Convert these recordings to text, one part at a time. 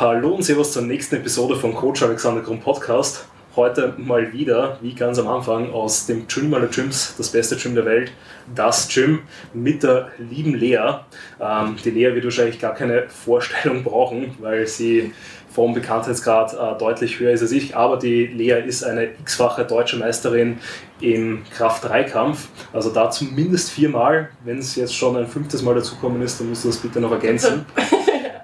Hallo und Servus zur nächsten Episode von Coach Alexander Grund Podcast. Heute mal wieder, wie ganz am Anfang, aus dem Gym aller Gyms, das beste Gym der Welt, das Gym mit der lieben Lea. Ähm, die Lea wird wahrscheinlich gar keine Vorstellung brauchen, weil sie vom Bekanntheitsgrad äh, deutlich höher ist als ich, aber die Lea ist eine x-fache deutsche Meisterin im Kraft-3-Kampf, also da zumindest viermal. Wenn es jetzt schon ein fünftes Mal dazukommen ist, dann musst du das bitte noch ergänzen.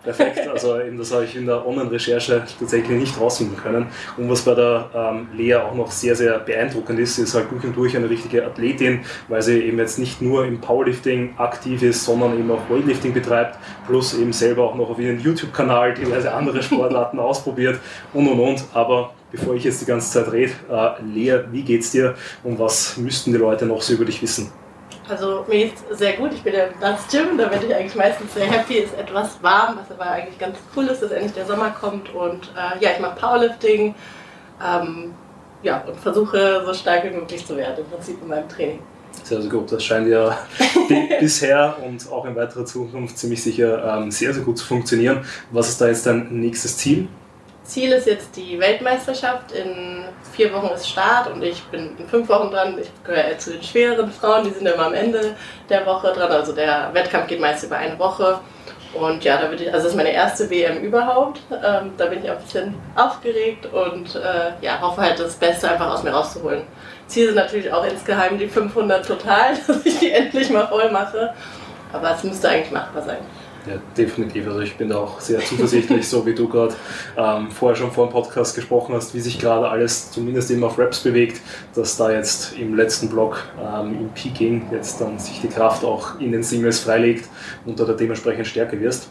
Perfekt, also eben das habe ich in der Online-Recherche tatsächlich nicht rausfinden können. Und was bei der ähm, Lea auch noch sehr, sehr beeindruckend ist, sie ist halt durch und durch eine richtige Athletin, weil sie eben jetzt nicht nur im Powerlifting aktiv ist, sondern eben auch Weightlifting betreibt, plus eben selber auch noch auf ihren YouTube-Kanal diverse andere Sportarten ausprobiert und und und. Aber bevor ich jetzt die ganze Zeit rede, äh, Lea, wie geht's dir und was müssten die Leute noch so über dich wissen? Also mir geht's sehr gut. Ich bin ja das Gym, da bin ich eigentlich meistens sehr happy. Ist etwas warm, was aber eigentlich ganz cool ist, dass endlich der Sommer kommt. Und äh, ja, ich mache Powerlifting ähm, ja, und versuche so stark wie möglich zu werden, im Prinzip in meinem Training. Sehr, sehr gut. Das scheint ja bisher und auch in weiterer Zukunft ziemlich sicher ähm, sehr, sehr gut zu funktionieren. Was ist da jetzt dein nächstes Ziel? Ziel ist jetzt die Weltmeisterschaft. In vier Wochen ist Start und ich bin in fünf Wochen dran. Ich gehöre zu den schwereren Frauen, die sind immer am Ende der Woche dran. Also der Wettkampf geht meist über eine Woche. Und ja, da ich, also das ist meine erste WM überhaupt. Ähm, da bin ich auch ein bisschen aufgeregt und äh, ja, hoffe halt das Beste einfach aus mir rauszuholen. Ziel sind natürlich auch insgeheim die 500 total, dass ich die endlich mal voll mache. Aber es müsste eigentlich machbar sein. Ja, definitiv. Also ich bin da auch sehr zuversichtlich, so wie du gerade ähm, vorher schon vor dem Podcast gesprochen hast, wie sich gerade alles zumindest eben auf Raps bewegt, dass da jetzt im letzten Block ähm, im Peaking jetzt dann sich die Kraft auch in den Singles freilegt und da dementsprechend stärker wirst.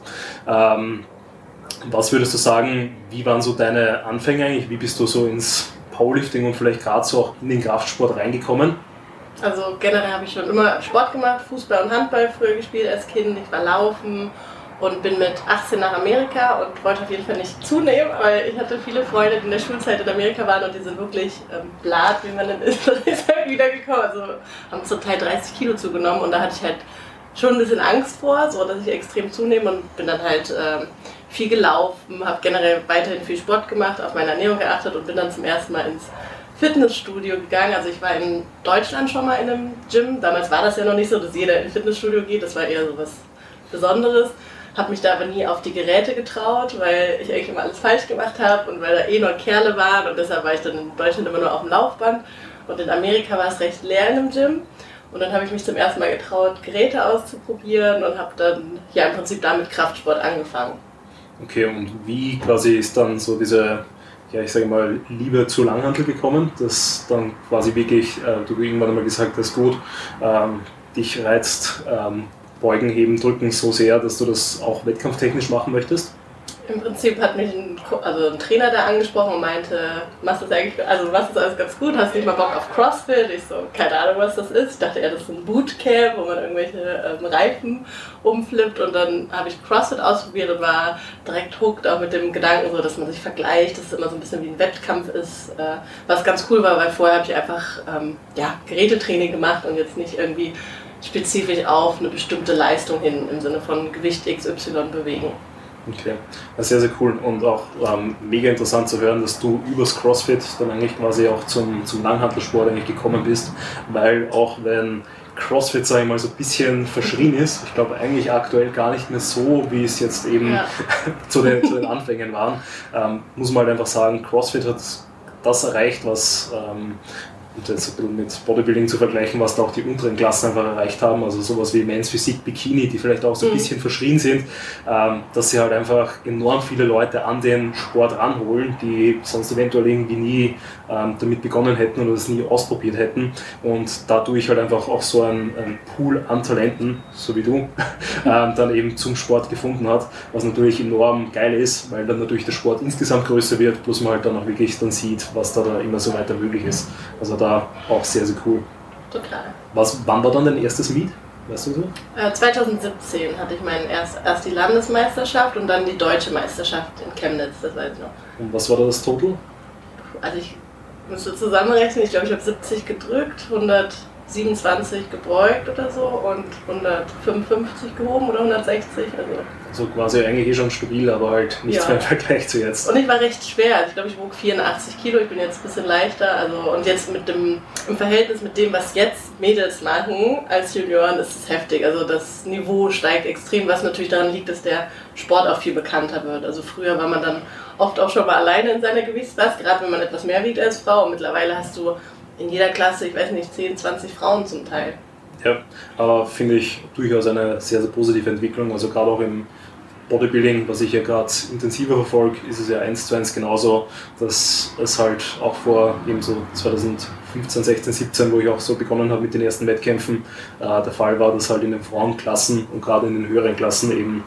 Ähm, was würdest du sagen, wie waren so deine Anfänge eigentlich? Wie bist du so ins Powerlifting und vielleicht gerade so auch in den Kraftsport reingekommen? Also generell habe ich schon immer Sport gemacht, Fußball und Handball früher gespielt als Kind. Ich war laufen und bin mit 18 nach Amerika und wollte auf jeden Fall nicht zunehmen, weil ich hatte viele Freunde, die in der Schulzeit in Amerika waren und die sind wirklich ähm, blatt, wie man. Dann ist halt wiedergekommen. Also haben zum Teil 30 Kilo zugenommen und da hatte ich halt schon ein bisschen Angst vor, so dass ich extrem zunehme und bin dann halt ähm, viel gelaufen, habe generell weiterhin viel Sport gemacht, auf meine Ernährung geachtet und bin dann zum ersten Mal ins Fitnessstudio gegangen. Also ich war in Deutschland schon mal in einem Gym. Damals war das ja noch nicht so, dass jeder ins Fitnessstudio geht. Das war eher so was Besonderes. Habe mich da aber nie auf die Geräte getraut, weil ich eigentlich immer alles falsch gemacht habe und weil da eh nur Kerle waren und deshalb war ich dann in Deutschland immer nur auf dem Laufband. Und in Amerika war es recht leer in einem Gym. Und dann habe ich mich zum ersten Mal getraut, Geräte auszuprobieren und habe dann ja im Prinzip damit Kraftsport angefangen. Okay, und wie quasi ist dann so diese ja, ich sage mal, Liebe zu Langhantel bekommen, dass dann quasi wirklich äh, du irgendwann einmal gesagt hast, gut, ähm, dich reizt ähm, Beugen, Heben, Drücken so sehr, dass du das auch wettkampftechnisch machen möchtest? Im Prinzip hat mich ein, also ein Trainer da angesprochen und meinte, machst das eigentlich, also machst das alles ganz gut, hast nicht mal Bock auf CrossFit? Ich so, keine Ahnung, was das ist. Ich dachte eher, das ist ein Bootcamp, wo man irgendwelche ähm, Reifen umflippt und dann habe ich CrossFit ausprobiert und war direkt hooked, auch mit dem Gedanken, so, dass man sich vergleicht, dass es immer so ein bisschen wie ein Wettkampf ist, äh, was ganz cool war, weil vorher habe ich einfach ähm, ja, Gerätetraining gemacht und jetzt nicht irgendwie spezifisch auf eine bestimmte Leistung hin im Sinne von Gewicht XY bewegen. Okay, ja, sehr, sehr cool und auch ähm, mega interessant zu hören, dass du übers CrossFit dann eigentlich quasi auch zum, zum Langhantelsport eigentlich gekommen bist, weil auch wenn CrossFit, sage ich mal, so ein bisschen verschrien ist, ich glaube eigentlich aktuell gar nicht mehr so, wie es jetzt eben ja. zu, den, zu den Anfängen waren, ähm, muss man halt einfach sagen, CrossFit hat das erreicht, was ähm, und bisschen mit Bodybuilding zu vergleichen, was da auch die unteren Klassen einfach erreicht haben, also sowas wie Men's Physik, Bikini, die vielleicht auch so ein mhm. bisschen verschrien sind, ähm, dass sie halt einfach enorm viele Leute an den Sport ranholen, die sonst eventuell irgendwie nie ähm, damit begonnen hätten oder das nie ausprobiert hätten und dadurch halt einfach auch so ein, ein Pool an Talenten, so wie du, ähm, dann eben zum Sport gefunden hat, was natürlich enorm geil ist, weil dann natürlich der Sport insgesamt größer wird, plus man halt dann auch wirklich dann sieht, was da, da immer so weiter möglich ist. Also da auch sehr, sehr cool. Total. Was, wann war dann dein erstes Meet? Weißt du so? Äh, 2017 hatte ich meine erst, erst die Landesmeisterschaft und dann die deutsche Meisterschaft in Chemnitz, das weiß ich noch. Und was war da das Total? Also ich müsste zusammenrechnen, ich glaube, ich habe 70 gedrückt, 100 27 gebeugt oder so und 155 gehoben oder 160. Also, also quasi eigentlich eh schon stabil, aber halt nichts ja. mehr im Vergleich zu jetzt. Und ich war recht schwer. Also ich glaube, ich wog 84 Kilo. Ich bin jetzt ein bisschen leichter. Also, und jetzt mit dem, im Verhältnis mit dem, was jetzt Mädels machen als Junioren, ist es heftig. Also das Niveau steigt extrem, was natürlich daran liegt, dass der Sport auch viel bekannter wird. Also früher war man dann oft auch schon mal alleine in seiner Gewichtsklasse, gerade wenn man etwas mehr wiegt als Frau. Und mittlerweile hast du in jeder Klasse, ich weiß nicht, 10, 20 Frauen zum Teil. Ja, aber finde ich durchaus eine sehr, sehr positive Entwicklung. Also gerade auch im Bodybuilding, was ich ja gerade intensiver verfolge, ist es ja eins zu eins genauso, dass es halt auch vor eben so 2015, 16, 17, wo ich auch so begonnen habe mit den ersten Wettkämpfen, äh, der Fall war, dass halt in den Frauenklassen und gerade in den höheren Klassen eben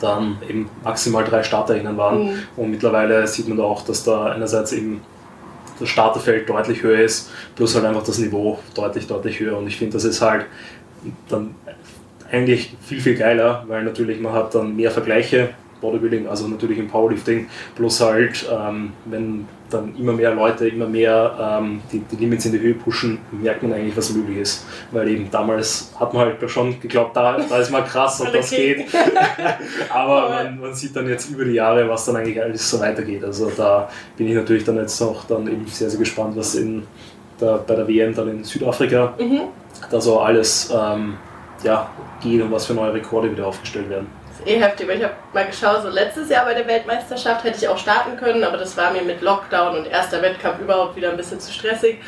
dann eben maximal drei StarterInnen waren. Mhm. Und mittlerweile sieht man da auch, dass da einerseits eben das Starterfeld deutlich höher ist, plus halt einfach das Niveau deutlich, deutlich höher. Und ich finde, das ist halt dann eigentlich viel, viel geiler, weil natürlich man hat dann mehr Vergleiche, Bodybuilding, also natürlich im Powerlifting, plus halt, ähm, wenn dann immer mehr Leute, immer mehr ähm, die, die, Limits in die Höhe pushen, merkt man eigentlich, was möglich ist. Weil eben damals hat man halt schon geglaubt, da, da ist mal krass, ob das geht. Aber man, man, sieht dann jetzt über die Jahre, was dann eigentlich alles so weitergeht. Also da bin ich natürlich dann jetzt auch dann eben sehr, sehr gespannt, was in der, bei der WM dann in Südafrika mhm. da so alles ähm, ja, geht und was für neue Rekorde wieder aufgestellt werden eh heftig, weil ich habe mal geschaut, so letztes Jahr bei der Weltmeisterschaft hätte ich auch starten können, aber das war mir mit Lockdown und erster Wettkampf überhaupt wieder ein bisschen zu stressig.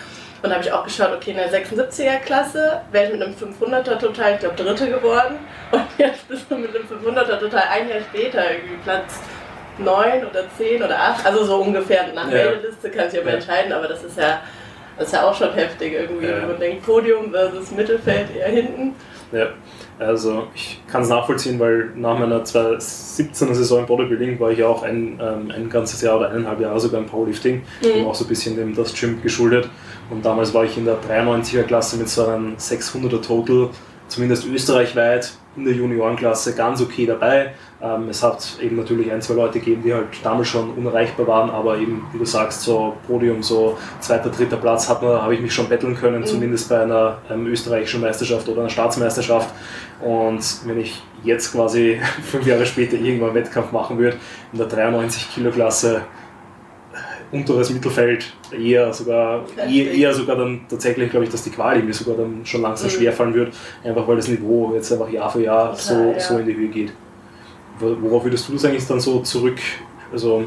Und da habe ich auch geschaut, okay, in der 76er Klasse wäre ich mit einem 500er total, ich glaube, Dritte geworden. Und jetzt bist du mit einem 500er total ein Jahr später irgendwie Platz 9 oder 10 oder 8. Also so ungefähr nach ja. Meldeliste kann ich aber ja. entscheiden, aber das ist ja, das ist ja auch schon heftig irgendwie, ja. wenn man denkt, Podium versus Mittelfeld eher hinten. Ja, also ich kann es nachvollziehen, weil nach meiner 2017er Saison im Bodybuilding war ich auch ein, ähm, ein ganzes Jahr oder eineinhalb Jahre sogar im Powerlifting, mhm. auch so ein bisschen dem das Gym geschuldet. Und damals war ich in der 93er Klasse mit so einem 600er Total, zumindest österreichweit in der Juniorenklasse ganz okay dabei. Ähm, es hat eben natürlich ein, zwei Leute gegeben, die halt damals schon unerreichbar waren, aber eben, wie du sagst, so Podium, so zweiter, dritter Platz hat man, habe ich mich schon betteln können, mhm. zumindest bei einer ähm, österreichischen Meisterschaft oder einer Staatsmeisterschaft. Und wenn ich jetzt quasi fünf Jahre später irgendwann einen Wettkampf machen würde, in der 93 Kilo Klasse, unteres Mittelfeld eher sogar eher, eher, sogar dann tatsächlich glaube ich, dass die Quali mir sogar dann schon langsam mhm. schwerfallen wird, einfach weil das Niveau jetzt einfach Jahr für Jahr so, ja. so in die Höhe geht. Worauf würdest du das eigentlich dann so zurück, also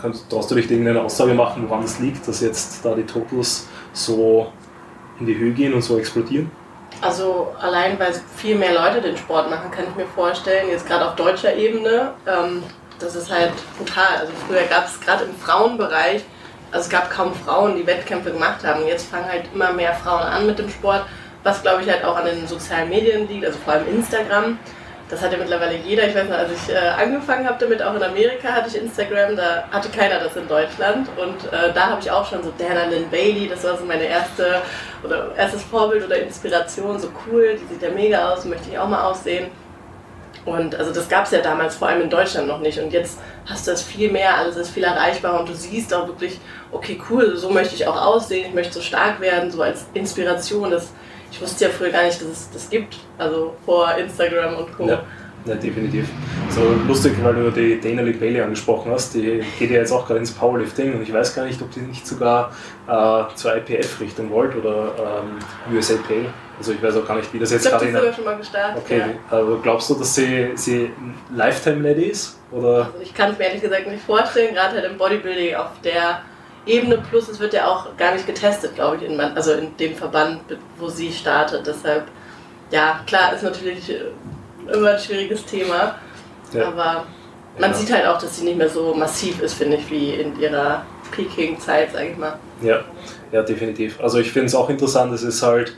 kannst, traust du dich irgendeine Aussage machen, woran das liegt, dass jetzt da die Totals so in die Höhe gehen und so explodieren? Also allein weil viel mehr Leute den Sport machen, kann ich mir vorstellen, jetzt gerade auf deutscher Ebene. Ähm, das ist halt brutal. Also früher gab es gerade im Frauenbereich, also es gab kaum Frauen, die Wettkämpfe gemacht haben. Jetzt fangen halt immer mehr Frauen an mit dem Sport, was glaube ich halt auch an den sozialen Medien liegt, also vor allem Instagram. Das hat ja mittlerweile jeder. Ich weiß noch, als ich äh, angefangen habe damit, auch in Amerika hatte ich Instagram, da hatte keiner das in Deutschland. Und äh, da habe ich auch schon so Dana Lynn Bailey, das war so meine erste oder erstes Vorbild oder Inspiration, so cool, die sieht ja mega aus, möchte ich auch mal aussehen. Und also das gab es ja damals vor allem in Deutschland noch nicht. Und jetzt hast du das viel mehr, alles ist viel erreichbar und du siehst auch wirklich, okay, cool, so möchte ich auch aussehen, ich möchte so stark werden, so als Inspiration. Das, ich wusste ja früher gar nicht, dass es das gibt, also vor Instagram und Co. Ja. Ja, definitiv. So lustig, weil du die Dana Lee Bailey angesprochen hast, die geht ja jetzt auch gerade ins Powerlifting und ich weiß gar nicht, ob die nicht sogar äh, zur IPF richten wollt oder ähm, USA Pale. Also ich weiß auch gar nicht, wie das jetzt gerade in sogar schon mal gestartet. Okay, ja. also glaubst du, dass sie, sie Lifetime-Lady ist? Oder? Also ich kann es mir ehrlich gesagt nicht vorstellen, gerade halt im Bodybuilding auf der Ebene, plus es wird ja auch gar nicht getestet, glaube ich, in, also in dem Verband, wo sie startet. Deshalb, ja, klar, ist natürlich immer ein schwieriges Thema. Ja. Aber man ja. sieht halt auch, dass sie nicht mehr so massiv ist, finde ich, wie in ihrer Peking-Zeit, sage ich mal. Ja, ja, definitiv. Also ich finde es auch interessant, es ist halt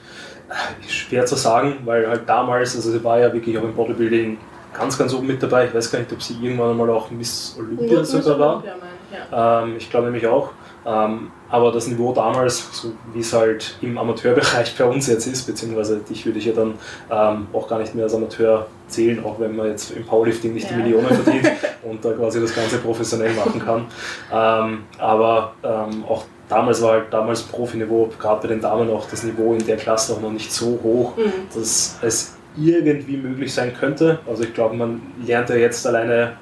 schwer zu sagen, weil halt damals, also sie war ja wirklich auch im Bodybuilding ganz, ganz oben mit dabei. Ich weiß gar nicht, ob sie irgendwann mal auch Miss Olympia sogar war. Ja. ähm, ich glaube nämlich auch. Ähm, aber das Niveau damals, so wie es halt im Amateurbereich bei uns jetzt ist, beziehungsweise dich würde ich ja dann ähm, auch gar nicht mehr als Amateur zählen, auch wenn man jetzt im Powerlifting nicht ja. die Millionen verdient und da quasi das Ganze professionell machen kann. Ähm, aber ähm, auch damals war halt damals Profiniveau, gerade bei den Damen auch das Niveau in der Klasse auch noch nicht so hoch, mhm. dass es irgendwie möglich sein könnte. Also ich glaube, man lernt ja jetzt alleine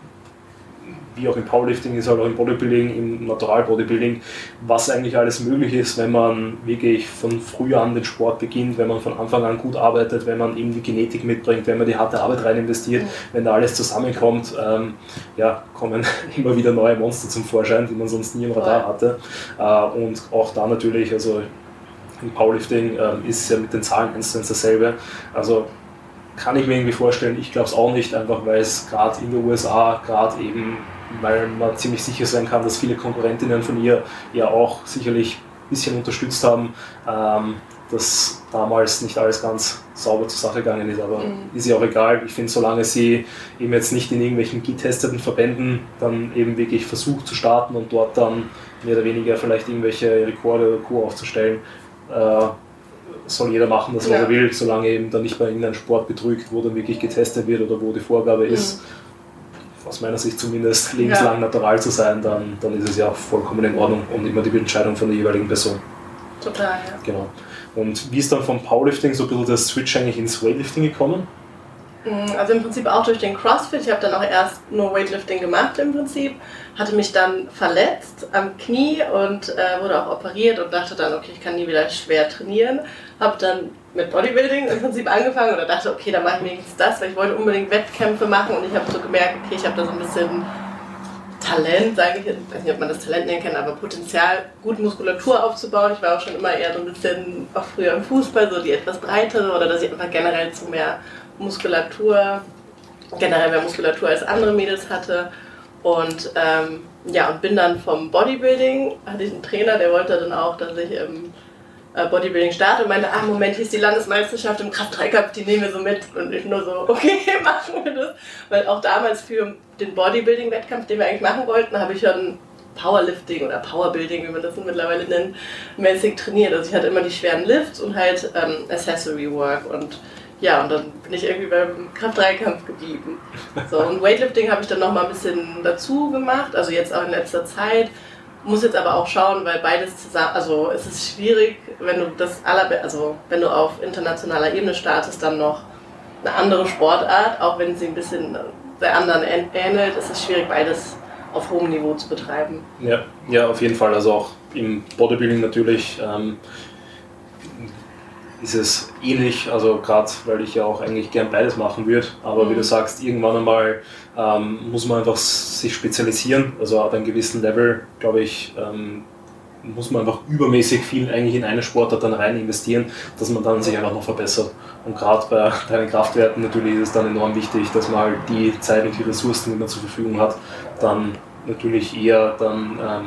wie auch im Powerlifting ist, halt auch im Bodybuilding, im Natural Bodybuilding, was eigentlich alles möglich ist, wenn man wirklich von früh an den Sport beginnt, wenn man von Anfang an gut arbeitet, wenn man eben die Genetik mitbringt, wenn man die harte Arbeit rein investiert, mhm. wenn da alles zusammenkommt, ähm, ja, kommen immer wieder neue Monster zum Vorschein, die man sonst nie im Radar hatte. Äh, und auch da natürlich, also im Powerlifting äh, ist es ja mit den Zahlen eins dasselbe. Also kann ich mir irgendwie vorstellen, ich glaube es auch nicht, einfach weil es gerade in den USA, gerade eben weil man ziemlich sicher sein kann, dass viele Konkurrentinnen von ihr ja auch sicherlich ein bisschen unterstützt haben, ähm, dass damals nicht alles ganz sauber zur Sache gegangen ist, aber mhm. ist ja auch egal. Ich finde, solange sie eben jetzt nicht in irgendwelchen getesteten Verbänden dann eben wirklich versucht zu starten und dort dann mehr oder weniger vielleicht irgendwelche Rekorde oder Co. aufzustellen, äh, soll jeder machen, was ja. er will, solange eben dann nicht bei irgendeinem Sport betrügt, wo dann wirklich getestet wird oder wo die Vorgabe mhm. ist aus meiner Sicht zumindest, lebenslang ja. natural zu sein, dann, dann ist es ja auch vollkommen in Ordnung und immer die Entscheidung von der jeweiligen Person. Total, ja. Genau. Und wie ist dann vom Powerlifting so ein bisschen der Switch eigentlich ins Weightlifting gekommen? Mm, also im Prinzip auch durch den CrossFit. Ich habe dann auch erst nur Weightlifting gemacht im Prinzip, hatte mich dann verletzt am Knie und äh, wurde auch operiert und dachte dann, okay, ich kann nie wieder schwer trainieren. Habe dann mit Bodybuilding im Prinzip angefangen oder dachte, okay, dann mache ich wenigstens das, weil ich wollte unbedingt Wettkämpfe machen und ich habe so gemerkt, okay, ich habe da so ein bisschen Talent, sage ich, ich weiß nicht, ob man das Talent nennen kann, aber Potenzial, gut Muskulatur aufzubauen. Ich war auch schon immer eher so ein bisschen, auch früher im Fußball, so die etwas breitere oder dass ich einfach generell zu mehr Muskulatur, generell mehr Muskulatur als andere Mädels hatte. Und ähm, ja, und bin dann vom Bodybuilding, hatte ich einen Trainer, der wollte dann auch, dass ich im äh, Bodybuilding starte und meinte, ah Moment, hier ist die Landesmeisterschaft im Kraft 3 Cup, die nehmen wir so mit. Und ich nur so, okay, machen wir das. Weil auch damals für den Bodybuilding-Wettkampf, den wir eigentlich machen wollten, habe ich schon Powerlifting oder Powerbuilding, wie man das mittlerweile nennt, mäßig trainiert. Also ich hatte immer die schweren Lifts und halt ähm, Accessory Work und ja, und dann bin ich irgendwie beim Kraft-3-Kampf geblieben. So, und Weightlifting habe ich dann nochmal ein bisschen dazu gemacht, also jetzt auch in letzter Zeit. Muss jetzt aber auch schauen, weil beides zusammen, also es ist schwierig, wenn du das aller, also wenn du auf internationaler Ebene startest, dann noch eine andere Sportart, auch wenn sie ein bisschen der anderen ähnelt, ist es schwierig, beides auf hohem Niveau zu betreiben. Ja, ja, auf jeden Fall. Also auch im Bodybuilding natürlich. Ähm, ist es ähnlich, also gerade weil ich ja auch eigentlich gern beides machen würde, aber mhm. wie du sagst, irgendwann einmal ähm, muss man einfach sich spezialisieren, also ab einem gewissen Level, glaube ich, ähm, muss man einfach übermäßig viel eigentlich in eine Sportart dann rein investieren, dass man dann sich einfach noch verbessert. Und gerade bei deinen Kraftwerten natürlich ist es dann enorm wichtig, dass man halt die Zeit und die Ressourcen, die man zur Verfügung hat, dann natürlich eher dann ähm,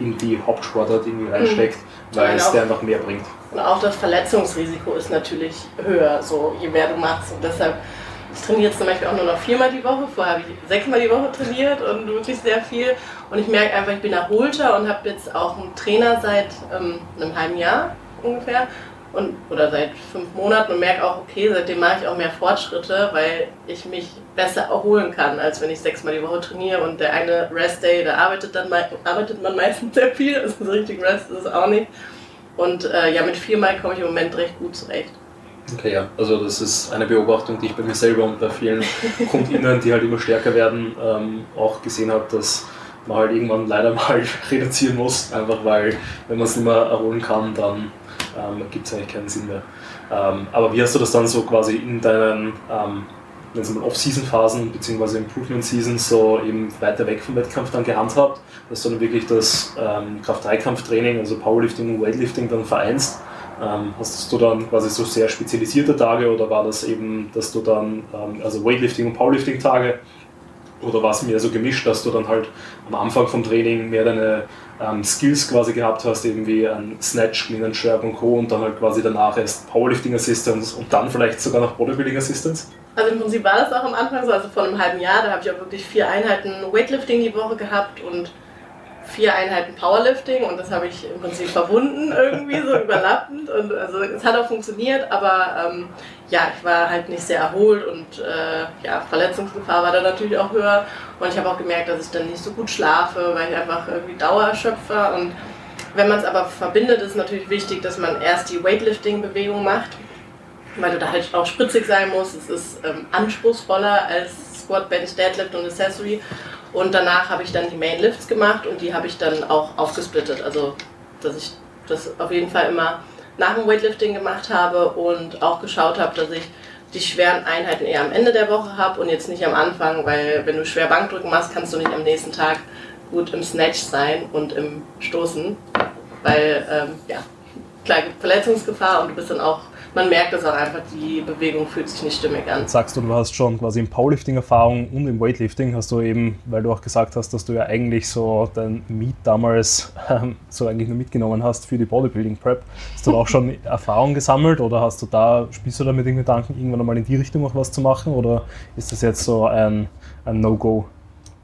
in die Hauptsportart irgendwie reinsteckt, mhm. weil es dir einfach mehr bringt. Und auch das Verletzungsrisiko ist natürlich höher, so je mehr du machst. Und deshalb, ich trainiere jetzt zum Beispiel auch nur noch viermal die Woche. Vorher habe ich sechsmal die Woche trainiert und wirklich sehr viel. Und ich merke einfach, ich bin erholter und habe jetzt auch einen Trainer seit ähm, einem halben Jahr ungefähr und, oder seit fünf Monaten und merke auch, okay, seitdem mache ich auch mehr Fortschritte, weil ich mich besser erholen kann, als wenn ich sechsmal die Woche trainiere und der eine Rest-Day, da arbeitet, dann, arbeitet man meistens sehr viel, also so richtig Rest ist es auch nicht. Und äh, ja, mit viermal komme ich im Moment recht gut zurecht. Okay, ja, also das ist eine Beobachtung, die ich bei mir selber und bei vielen KundInnen, die halt immer stärker werden, ähm, auch gesehen habe, dass man halt irgendwann leider mal reduzieren muss, einfach weil, wenn man es nicht mehr erholen kann, dann ähm, gibt es eigentlich keinen Sinn mehr. Ähm, aber wie hast du das dann so quasi in deinen ähm, wenn es mal Off-Season-Phasen bzw. Improvement-Seasons so eben weiter weg vom Wettkampf dann gehandhabt, dass du dann wirklich das ähm, Kraft-3-Kampftraining, also Powerlifting und Weightlifting dann vereinst. Ähm, hast du dann quasi so sehr spezialisierte Tage oder war das eben, dass du dann, ähm, also Weightlifting und Powerlifting-Tage oder war es mehr so gemischt, dass du dann halt am Anfang vom Training mehr deine ähm, Skills quasi gehabt hast, eben wie ein Snatch, Clean and Jerk und Co. und dann halt quasi danach erst Powerlifting Assistance und dann vielleicht sogar noch Bodybuilding Assistance? Also im Prinzip war das auch am Anfang so, also vor einem halben Jahr, da habe ich auch wirklich vier Einheiten Weightlifting die Woche gehabt und vier Einheiten Powerlifting und das habe ich im Prinzip verbunden irgendwie so überlappend und also es hat auch funktioniert, aber ähm, ja, ich war halt nicht sehr erholt und äh, ja, Verletzungsgefahr war da natürlich auch höher und ich habe auch gemerkt, dass ich dann nicht so gut schlafe, weil ich einfach irgendwie dauererschöpft und Wenn man es aber verbindet, ist natürlich wichtig, dass man erst die Weightlifting-Bewegung macht, weil du da halt auch spritzig sein musst. Es ist ähm, anspruchsvoller als Squat, Bench, Deadlift und Accessory. Und danach habe ich dann die Main Lifts gemacht und die habe ich dann auch aufgesplittet. Also, dass ich das auf jeden Fall immer nach dem Weightlifting gemacht habe und auch geschaut habe, dass ich die schweren Einheiten eher am Ende der Woche habe und jetzt nicht am Anfang, weil wenn du schwer Bankdrücken machst, kannst du nicht am nächsten Tag gut im Snatch sein und im Stoßen, weil ähm, ja, klar gibt Verletzungsgefahr und du bist dann auch man merkt es auch einfach, die Bewegung fühlt sich nicht stimmig an. Jetzt sagst du, du hast schon quasi im Powerlifting Erfahrung und im Weightlifting hast du eben, weil du auch gesagt hast, dass du ja eigentlich so dein Meet damals ähm, so eigentlich nur mitgenommen hast für die Bodybuilding Prep. Hast du da auch schon Erfahrung gesammelt oder hast du da, spielst du da mit den Gedanken, irgendwann einmal in die Richtung auch was zu machen oder ist das jetzt so ein, ein No-Go?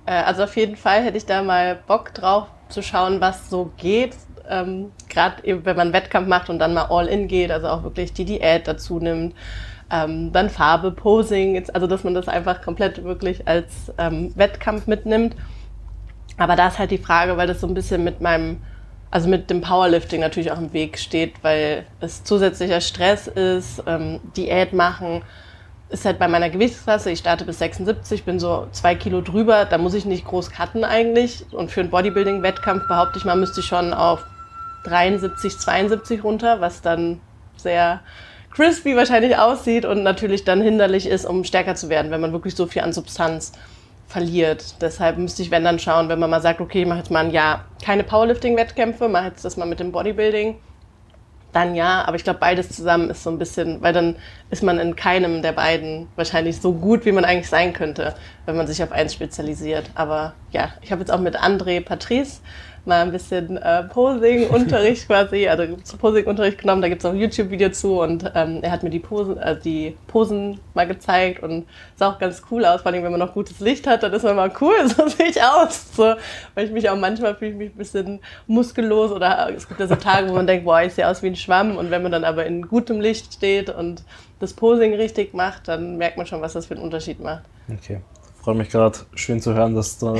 Äh, also auf jeden Fall hätte ich da mal Bock drauf zu schauen, was so geht ähm, gerade wenn man Wettkampf macht und dann mal all in geht, also auch wirklich die Diät dazu nimmt, ähm, dann Farbe, Posing, also dass man das einfach komplett wirklich als ähm, Wettkampf mitnimmt. Aber da ist halt die Frage, weil das so ein bisschen mit meinem, also mit dem Powerlifting natürlich auch im Weg steht, weil es zusätzlicher Stress ist, ähm, Diät machen, ist halt bei meiner Gewichtsklasse, ich starte bis 76, bin so zwei Kilo drüber, da muss ich nicht groß cutten eigentlich. Und für einen Bodybuilding-Wettkampf behaupte ich mal, müsste ich schon auf 73, 72 runter, was dann sehr crispy wahrscheinlich aussieht und natürlich dann hinderlich ist, um stärker zu werden, wenn man wirklich so viel an Substanz verliert. Deshalb müsste ich, wenn dann schauen, wenn man mal sagt, okay, ich mache jetzt mal ein Jahr keine Powerlifting-Wettkämpfe, mache jetzt das mal mit dem Bodybuilding, dann ja, aber ich glaube, beides zusammen ist so ein bisschen, weil dann ist man in keinem der beiden wahrscheinlich so gut, wie man eigentlich sein könnte, wenn man sich auf eins spezialisiert. Aber ja, ich habe jetzt auch mit André Patrice mal ein bisschen äh, Posing-Unterricht quasi, also Posing-Unterricht genommen, da gibt es auch ein YouTube-Video zu und ähm, er hat mir die Posen, äh, die Posen mal gezeigt und sah auch ganz cool aus, vor allem wenn man noch gutes Licht hat, dann ist man mal cool, so sehe ich aus. So, weil ich mich auch manchmal fühle ich mich ein bisschen muskellos oder es gibt ja so Tage, wo man denkt, boah, ich sehe aus wie ein Schwamm und wenn man dann aber in gutem Licht steht und das Posing richtig macht, dann merkt man schon, was das für einen Unterschied macht. Okay freut mich gerade schön zu hören, dass du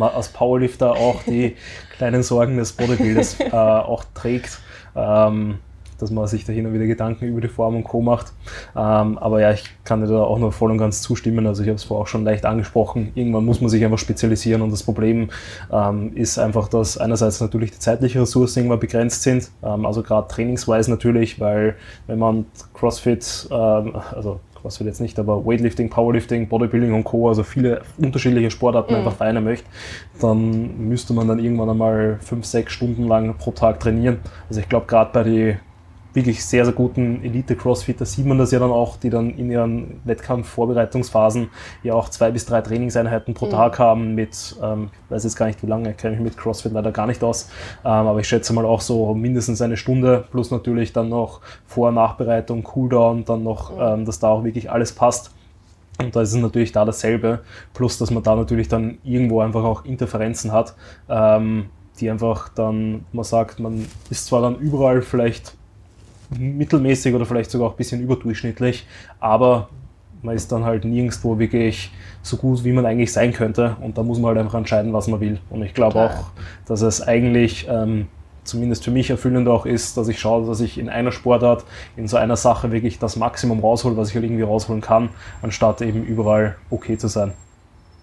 als Powerlifter auch die kleinen Sorgen des Bodybuilders äh, auch trägt. Ähm, dass man sich da hin und wieder Gedanken über die Form und Co. macht. Ähm, aber ja, ich kann dir da auch nur voll und ganz zustimmen. Also ich habe es vorher auch schon leicht angesprochen. Irgendwann muss man sich einfach spezialisieren und das Problem ähm, ist einfach, dass einerseits natürlich die zeitlichen Ressourcen irgendwann begrenzt sind. Ähm, also gerade trainingsweise natürlich, weil wenn man CrossFit, ähm, also was wir jetzt nicht, aber Weightlifting, Powerlifting, Bodybuilding und Co., also viele unterschiedliche Sportarten mhm. einfach vereinen möchte, dann müsste man dann irgendwann einmal fünf, sechs Stunden lang pro Tag trainieren. Also ich glaube, gerade bei den wirklich sehr, sehr guten Elite-Crossfitter sieht man das ja dann auch, die dann in ihren Wettkampf-Vorbereitungsphasen ja auch zwei bis drei Trainingseinheiten pro mhm. Tag haben mit, ähm, ich weiß jetzt gar nicht wie lange, kenne ich mich mit CrossFit leider gar nicht aus, ähm, aber ich schätze mal auch so mindestens eine Stunde plus natürlich dann noch Vor- Nachbereitung, Cooldown, dann noch, mhm. ähm, dass da auch wirklich alles passt. Und da ist es natürlich da dasselbe, plus dass man da natürlich dann irgendwo einfach auch Interferenzen hat, ähm, die einfach dann, man sagt, man ist zwar dann überall vielleicht mittelmäßig oder vielleicht sogar auch ein bisschen überdurchschnittlich, aber man ist dann halt nirgendwo wirklich so gut, wie man eigentlich sein könnte. Und da muss man halt einfach entscheiden, was man will. Und ich glaube auch, dass es eigentlich ähm, zumindest für mich erfüllend auch ist, dass ich schaue, dass ich in einer Sportart, in so einer Sache wirklich das Maximum raushole, was ich halt irgendwie rausholen kann, anstatt eben überall okay zu sein.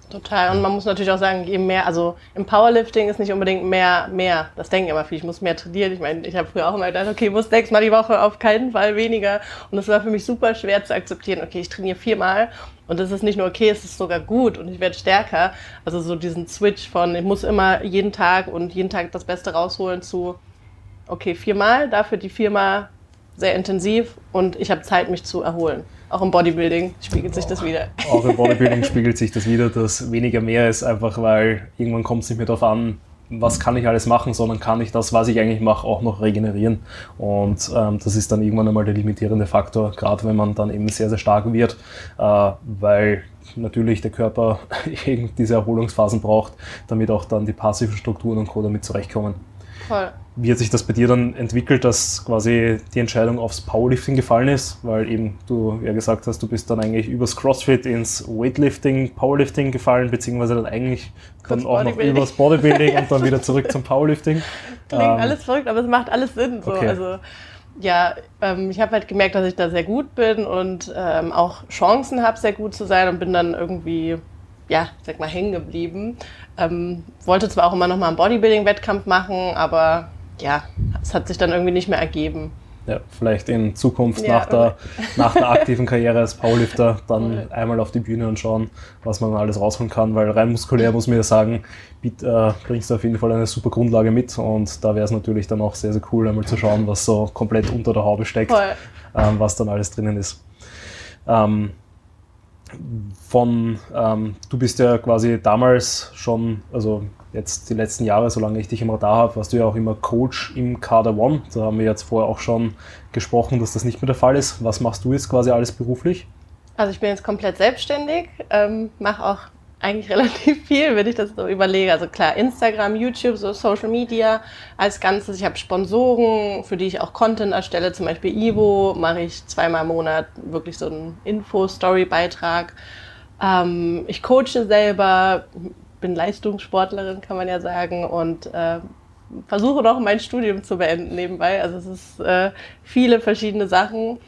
Total. Und man muss natürlich auch sagen, je mehr, also im Powerlifting ist nicht unbedingt mehr, mehr. Das denken immer viele, ich muss mehr trainieren. Ich meine, ich habe früher auch immer gedacht, okay, ich muss sechsmal die Woche auf keinen Fall weniger. Und das war für mich super schwer zu akzeptieren. Okay, ich trainiere viermal und das ist nicht nur okay, es ist sogar gut und ich werde stärker. Also so diesen Switch von, ich muss immer jeden Tag und jeden Tag das Beste rausholen zu, okay, viermal, dafür die viermal sehr intensiv und ich habe Zeit, mich zu erholen. Auch im Bodybuilding spiegelt sich das wieder. Auch im Bodybuilding spiegelt sich das wieder, dass weniger mehr ist, einfach weil irgendwann kommt es nicht mehr darauf an, was kann ich alles machen, sondern kann ich das, was ich eigentlich mache, auch noch regenerieren. Und ähm, das ist dann irgendwann einmal der limitierende Faktor, gerade wenn man dann eben sehr, sehr stark wird, äh, weil natürlich der Körper diese Erholungsphasen braucht, damit auch dann die passiven Strukturen und Co. damit zurechtkommen. Voll. Wie hat sich das bei dir dann entwickelt, dass quasi die Entscheidung aufs Powerlifting gefallen ist? Weil eben du ja gesagt hast, du bist dann eigentlich übers CrossFit ins Weightlifting, Powerlifting gefallen, beziehungsweise dann eigentlich dann auch noch übers Bodybuilding und dann wieder zurück zum Powerlifting. Klingt ähm, alles verrückt, aber es macht alles Sinn. So. Okay. Also ja, ähm, ich habe halt gemerkt, dass ich da sehr gut bin und ähm, auch Chancen habe, sehr gut zu sein und bin dann irgendwie, ja, sag mal, hängen geblieben. Ähm, wollte zwar auch immer noch mal einen Bodybuilding-Wettkampf machen, aber ja, es hat sich dann irgendwie nicht mehr ergeben ja, vielleicht in Zukunft ja, nach, der, nach der aktiven Karriere als Powerlifter dann einmal auf die Bühne und schauen, was man alles rausholen kann, weil rein muskulär muss man ja sagen, biet, äh, bringst du auf jeden Fall eine super Grundlage mit und da wäre es natürlich dann auch sehr, sehr cool, einmal zu schauen, was so komplett unter der Haube steckt, ähm, was dann alles drinnen ist. Ähm, von, ähm, du bist ja quasi damals schon, also jetzt die letzten Jahre, solange ich dich im Radar habe, warst du ja auch immer Coach im Kader One. Da haben wir jetzt vorher auch schon gesprochen, dass das nicht mehr der Fall ist. Was machst du jetzt quasi alles beruflich? Also ich bin jetzt komplett selbstständig, ähm, mache auch eigentlich relativ viel, wenn ich das so überlege. Also klar, Instagram, YouTube, so Social Media als Ganzes. Ich habe Sponsoren, für die ich auch Content erstelle, zum Beispiel Ivo, mache ich zweimal im Monat wirklich so einen Info-Story-Beitrag. Ähm, ich coache selber, bin Leistungssportlerin, kann man ja sagen, und äh, versuche noch mein Studium zu beenden nebenbei. Also es ist äh, viele verschiedene Sachen,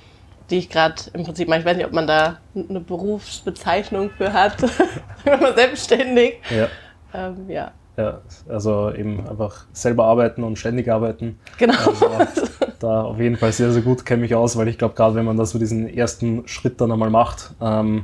die ich gerade im Prinzip mache. Ich weiß nicht, ob man da eine Berufsbezeichnung für hat. Wenn man selbstständig. Ja. Ähm, ja. Ja, also eben einfach selber arbeiten und ständig arbeiten. Genau. Also da auf jeden Fall sehr, sehr gut kenne mich aus, weil ich glaube, gerade wenn man da so diesen ersten Schritt dann einmal macht, ähm,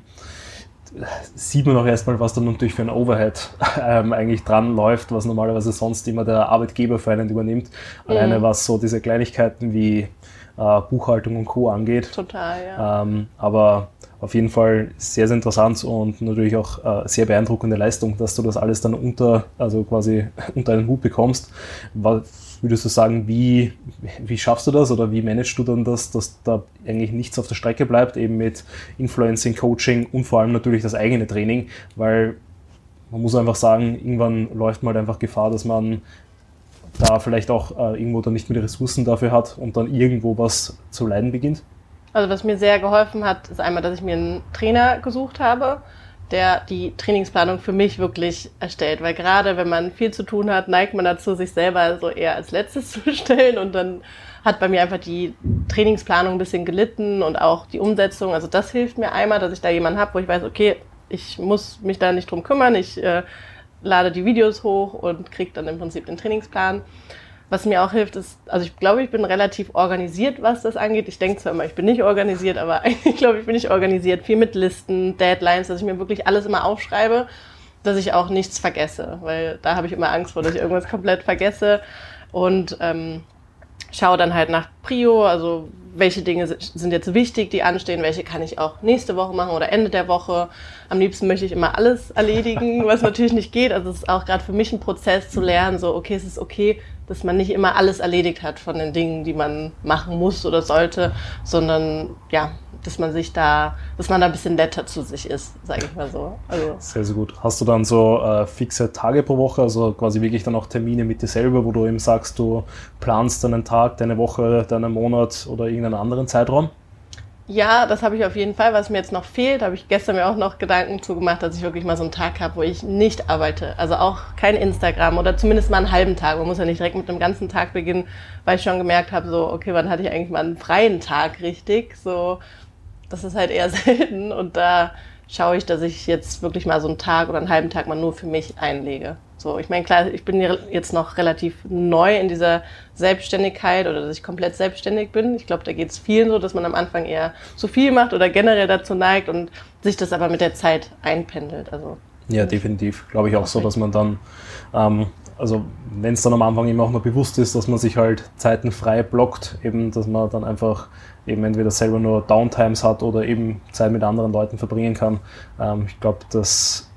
sieht man auch erstmal, was dann natürlich für ein Overhead ähm, eigentlich dran läuft, was normalerweise sonst immer der Arbeitgeber für einen übernimmt. Mhm. Alleine was so diese Kleinigkeiten wie äh, Buchhaltung und Co. angeht. Total, ja. Ähm, aber auf jeden Fall sehr, sehr interessant und natürlich auch äh, sehr beeindruckende Leistung, dass du das alles dann unter, also quasi unter einen Hut bekommst. Was würdest du sagen, wie, wie schaffst du das oder wie managst du dann das, dass da eigentlich nichts auf der Strecke bleibt, eben mit Influencing, Coaching und vor allem natürlich das eigene Training, weil man muss einfach sagen, irgendwann läuft man halt einfach Gefahr, dass man da vielleicht auch äh, irgendwo dann nicht mehr die Ressourcen dafür hat und dann irgendwo was zu leiden beginnt? Also was mir sehr geholfen hat, ist einmal, dass ich mir einen Trainer gesucht habe, der die Trainingsplanung für mich wirklich erstellt. Weil gerade wenn man viel zu tun hat, neigt man dazu, sich selber so eher als letztes zu stellen und dann hat bei mir einfach die Trainingsplanung ein bisschen gelitten und auch die Umsetzung. Also das hilft mir einmal, dass ich da jemanden habe, wo ich weiß, okay, ich muss mich da nicht drum kümmern, ich äh, lade die Videos hoch und kriege dann im Prinzip den Trainingsplan. Was mir auch hilft, ist, also ich glaube, ich bin relativ organisiert, was das angeht. Ich denke zwar immer, ich bin nicht organisiert, aber eigentlich glaube ich, bin ich organisiert. Viel mit Listen, Deadlines, dass ich mir wirklich alles immer aufschreibe, dass ich auch nichts vergesse. Weil da habe ich immer Angst vor, dass ich irgendwas komplett vergesse. Und ähm, schaue dann halt nach Prio, also welche Dinge sind jetzt wichtig, die anstehen, welche kann ich auch nächste Woche machen oder Ende der Woche. Am liebsten möchte ich immer alles erledigen, was natürlich nicht geht. Also es ist auch gerade für mich ein Prozess zu lernen, so okay, es ist okay, dass man nicht immer alles erledigt hat von den Dingen, die man machen muss oder sollte, sondern ja, dass man sich da, dass man da ein bisschen netter zu sich ist, sage ich mal so. Also. Sehr, sehr gut. Hast du dann so äh, fixe Tage pro Woche, also quasi wirklich dann auch Termine mit dir selber, wo du eben sagst, du planst deinen Tag, deine Woche, deinen Monat oder irgendeinen anderen Zeitraum? Ja, das habe ich auf jeden Fall. Was mir jetzt noch fehlt, habe ich gestern mir auch noch Gedanken zugemacht, dass ich wirklich mal so einen Tag habe, wo ich nicht arbeite. Also auch kein Instagram oder zumindest mal einen halben Tag. Man muss ja nicht direkt mit einem ganzen Tag beginnen, weil ich schon gemerkt habe, so, okay, wann hatte ich eigentlich mal einen freien Tag richtig? So, das ist halt eher selten und da schaue ich, dass ich jetzt wirklich mal so einen Tag oder einen halben Tag mal nur für mich einlege. So, ich meine, klar, ich bin jetzt noch relativ neu in dieser Selbstständigkeit oder dass ich komplett selbstständig bin. Ich glaube, da geht es vielen so, dass man am Anfang eher zu viel macht oder generell dazu neigt und sich das aber mit der Zeit einpendelt. Also, ja, definitiv. Glaube ich auch so, dass man dann, ähm, also wenn es dann am Anfang eben auch noch bewusst ist, dass man sich halt Zeiten frei blockt, eben, dass man dann einfach eben entweder selber nur Downtimes hat oder eben Zeit mit anderen Leuten verbringen kann. Ähm, ich glaube, das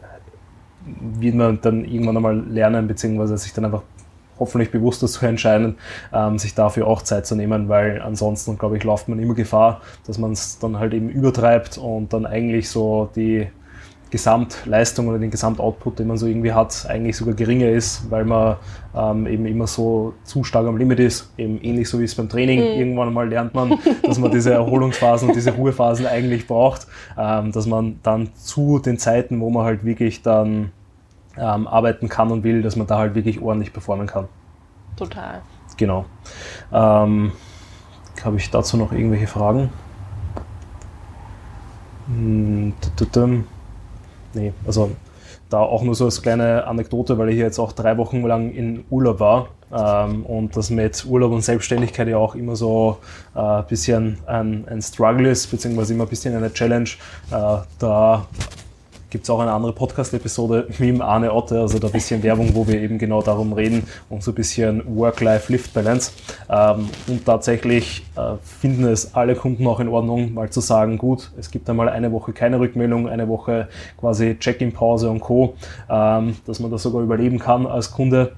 wird man dann irgendwann einmal lernen, beziehungsweise sich dann einfach hoffentlich bewusster zu entscheiden, ähm, sich dafür auch Zeit zu nehmen, weil ansonsten, glaube ich, läuft man immer Gefahr, dass man es dann halt eben übertreibt und dann eigentlich so die Gesamtleistung oder den Gesamtoutput, den man so irgendwie hat, eigentlich sogar geringer ist, weil man ähm, eben immer so zu stark am Limit ist. Eben ähnlich so wie es beim Training. Mhm. Irgendwann mal lernt man, dass man diese Erholungsphasen und diese Ruhephasen eigentlich braucht, ähm, dass man dann zu den Zeiten, wo man halt wirklich dann ähm, arbeiten kann und will, dass man da halt wirklich ordentlich performen kann. Total. Genau. Ähm, Habe ich dazu noch irgendwelche Fragen? Hm, nee, also da auch nur so als kleine Anekdote, weil ich jetzt auch drei Wochen lang in Urlaub war ähm, und das mit Urlaub und Selbstständigkeit ja auch immer so ein äh, bisschen ein, ein Struggle ist, beziehungsweise immer ein bisschen eine Challenge. Äh, da gibt es auch eine andere Podcast-Episode mit dem Arne Otte, also da ein bisschen Werbung, wo wir eben genau darum reden und so ein bisschen Work-Life-Lift-Balance. Ähm, und tatsächlich äh, finden es alle Kunden auch in Ordnung, mal zu sagen, gut, es gibt einmal eine Woche keine Rückmeldung, eine Woche quasi Check-in-Pause und Co., ähm, dass man das sogar überleben kann als Kunde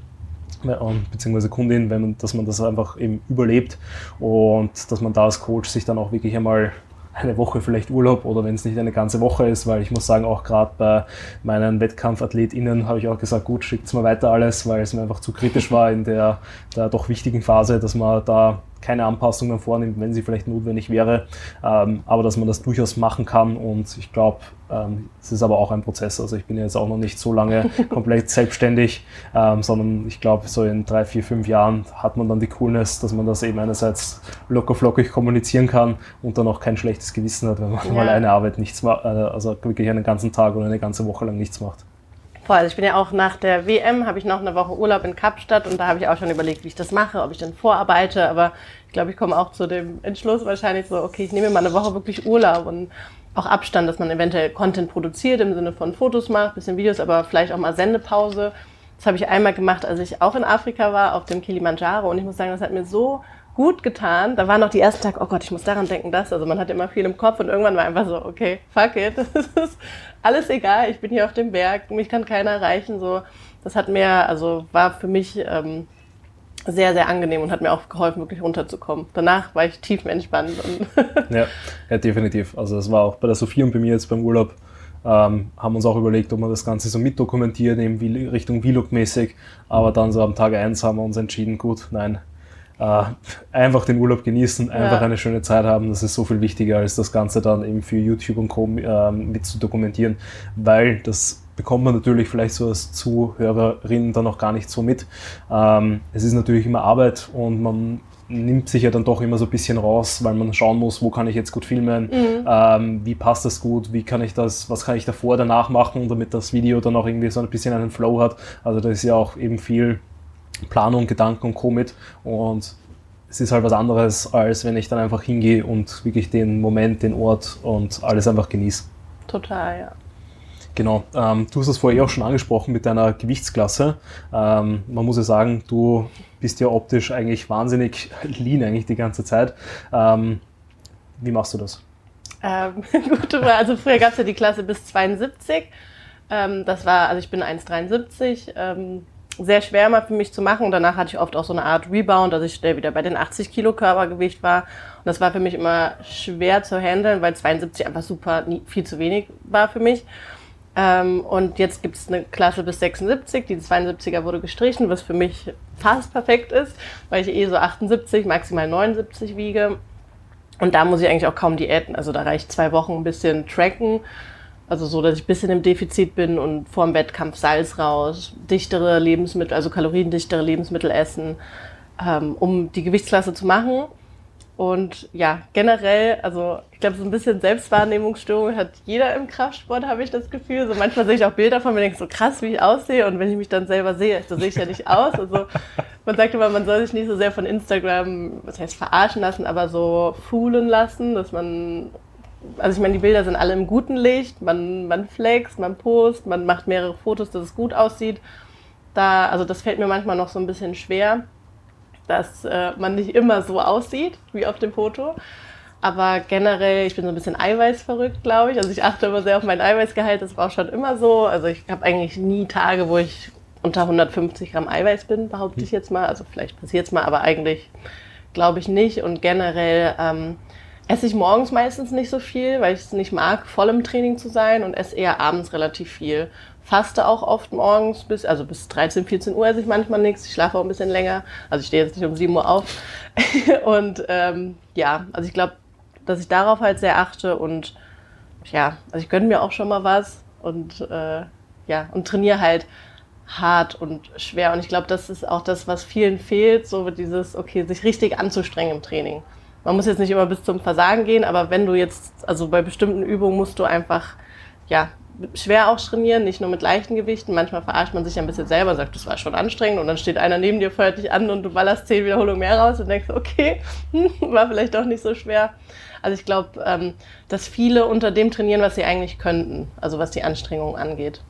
beziehungsweise Kundin, wenn man, dass man das einfach eben überlebt und dass man da als Coach sich dann auch wirklich einmal eine Woche vielleicht Urlaub oder wenn es nicht eine ganze Woche ist, weil ich muss sagen, auch gerade bei meinen WettkampfathletInnen habe ich auch gesagt, gut, schickt es mir weiter alles, weil es mir einfach zu kritisch war in der, der doch wichtigen Phase, dass man da keine Anpassungen vornimmt, wenn sie vielleicht notwendig wäre, ähm, aber dass man das durchaus machen kann und ich glaube, ähm, es ist aber auch ein Prozess. Also ich bin jetzt auch noch nicht so lange komplett selbstständig, ähm, sondern ich glaube, so in drei, vier, fünf Jahren hat man dann die Coolness, dass man das eben einerseits locker flockig kommunizieren kann und dann auch kein schlechtes Gewissen hat, wenn man ja. mal eine Arbeit nichts macht, äh, also wirklich einen ganzen Tag oder eine ganze Woche lang nichts macht. Voll, also ich bin ja auch nach der WM, habe ich noch eine Woche Urlaub in Kapstadt und da habe ich auch schon überlegt, wie ich das mache, ob ich dann vorarbeite, aber ich glaube, ich komme auch zu dem Entschluss wahrscheinlich so, okay, ich nehme mal eine Woche wirklich Urlaub und auch Abstand, dass man eventuell Content produziert im Sinne von Fotos macht, bisschen Videos, aber vielleicht auch mal Sendepause. Das habe ich einmal gemacht, als ich auch in Afrika war, auf dem Kilimanjaro und ich muss sagen, das hat mir so gut getan. Da waren noch die ersten Tage, oh Gott, ich muss daran denken, das. Also man hat immer viel im Kopf und irgendwann war einfach so, okay, fuck it, das ist alles egal, ich bin hier auf dem Berg, mich kann keiner erreichen. So, das hat mir, also war für mich ähm, sehr, sehr angenehm und hat mir auch geholfen, wirklich runterzukommen. Danach war ich tiefenentspannt. ja, ja, definitiv. Also das war auch bei der Sophie und bei mir jetzt beim Urlaub. Ähm, haben uns auch überlegt, ob wir das Ganze so mitdokumentieren, eben Richtung Vlog-mäßig. Aber dann so am Tag eins haben wir uns entschieden, gut, nein, äh, einfach den Urlaub genießen, einfach ja. eine schöne Zeit haben. Das ist so viel wichtiger, als das Ganze dann eben für YouTube und Co. Äh, mit zu dokumentieren, weil das bekommt man natürlich vielleicht so als Zuhörerin dann auch gar nicht so mit. Ähm, es ist natürlich immer Arbeit und man nimmt sich ja dann doch immer so ein bisschen raus, weil man schauen muss, wo kann ich jetzt gut filmen, mhm. ähm, wie passt das gut, wie kann ich das, was kann ich davor, danach machen, damit das Video dann auch irgendwie so ein bisschen einen Flow hat. Also da ist ja auch eben viel Planung, Gedanken und Co. mit. Und es ist halt was anderes, als wenn ich dann einfach hingehe und wirklich den Moment, den Ort und alles einfach genieße. Total, ja. Genau, ähm, du hast das vorher auch schon angesprochen mit deiner Gewichtsklasse. Ähm, man muss ja sagen, du bist ja optisch eigentlich wahnsinnig lean eigentlich die ganze Zeit. Ähm, wie machst du das? Ähm, gute Frage. Also früher gab es ja die Klasse bis 72. Ähm, das war, also ich bin 1,73 sehr schwer mal für mich zu machen. Und danach hatte ich oft auch so eine Art Rebound, dass ich schnell wieder bei den 80 Kilo Körpergewicht war. Und das war für mich immer schwer zu handeln, weil 72 einfach super nie, viel zu wenig war für mich. Ähm, und jetzt gibt es eine Klasse bis 76, die 72er wurde gestrichen, was für mich fast perfekt ist, weil ich eh so 78, maximal 79 wiege. Und da muss ich eigentlich auch kaum Diäten, also da reicht zwei Wochen ein bisschen tracken also so, dass ich ein bisschen im Defizit bin und vor dem Wettkampf Salz raus, dichtere Lebensmittel, also kaloriendichtere Lebensmittel essen, ähm, um die Gewichtsklasse zu machen. Und ja, generell, also ich glaube, so ein bisschen Selbstwahrnehmungsstörung hat jeder im Kraftsport, habe ich das Gefühl. So manchmal sehe ich auch Bilder von mir denke so krass, wie ich aussehe. Und wenn ich mich dann selber sehe, so sehe ich ja nicht aus. Also man sagt immer, man soll sich nicht so sehr von Instagram, was heißt verarschen lassen, aber so foolen lassen, dass man also ich meine, die Bilder sind alle im guten Licht, man, man flext, man post, man macht mehrere Fotos, dass es gut aussieht. Da, also das fällt mir manchmal noch so ein bisschen schwer, dass äh, man nicht immer so aussieht wie auf dem Foto. Aber generell, ich bin so ein bisschen eiweißverrückt, glaube ich. Also ich achte immer sehr auf mein Eiweißgehalt, das war auch schon immer so. Also ich habe eigentlich nie Tage, wo ich unter 150 Gramm Eiweiß bin, behaupte ich jetzt mal. Also vielleicht passiert es mal, aber eigentlich glaube ich nicht. Und generell ähm, esse ich morgens meistens nicht so viel, weil ich es nicht mag, voll im Training zu sein und esse eher abends relativ viel. Faste auch oft morgens bis, also bis 13, 14 Uhr esse ich manchmal nichts. Ich schlafe auch ein bisschen länger. Also ich stehe jetzt nicht um 7 Uhr auf. und ähm, ja, also ich glaube, dass ich darauf halt sehr achte und ja, also ich gönne mir auch schon mal was und äh, ja, und trainiere halt hart und schwer. Und ich glaube, das ist auch das, was vielen fehlt, so dieses, okay, sich richtig anzustrengen im Training man muss jetzt nicht immer bis zum Versagen gehen, aber wenn du jetzt, also bei bestimmten Übungen musst du einfach, ja, schwer auch trainieren, nicht nur mit leichten Gewichten. Manchmal verarscht man sich ein bisschen selber, sagt, das war schon anstrengend und dann steht einer neben dir, feuert dich an und du ballerst zehn Wiederholungen mehr raus und denkst, okay, war vielleicht doch nicht so schwer. Also ich glaube, ähm, dass viele unter dem trainieren, was sie eigentlich könnten, also was die Anstrengung angeht.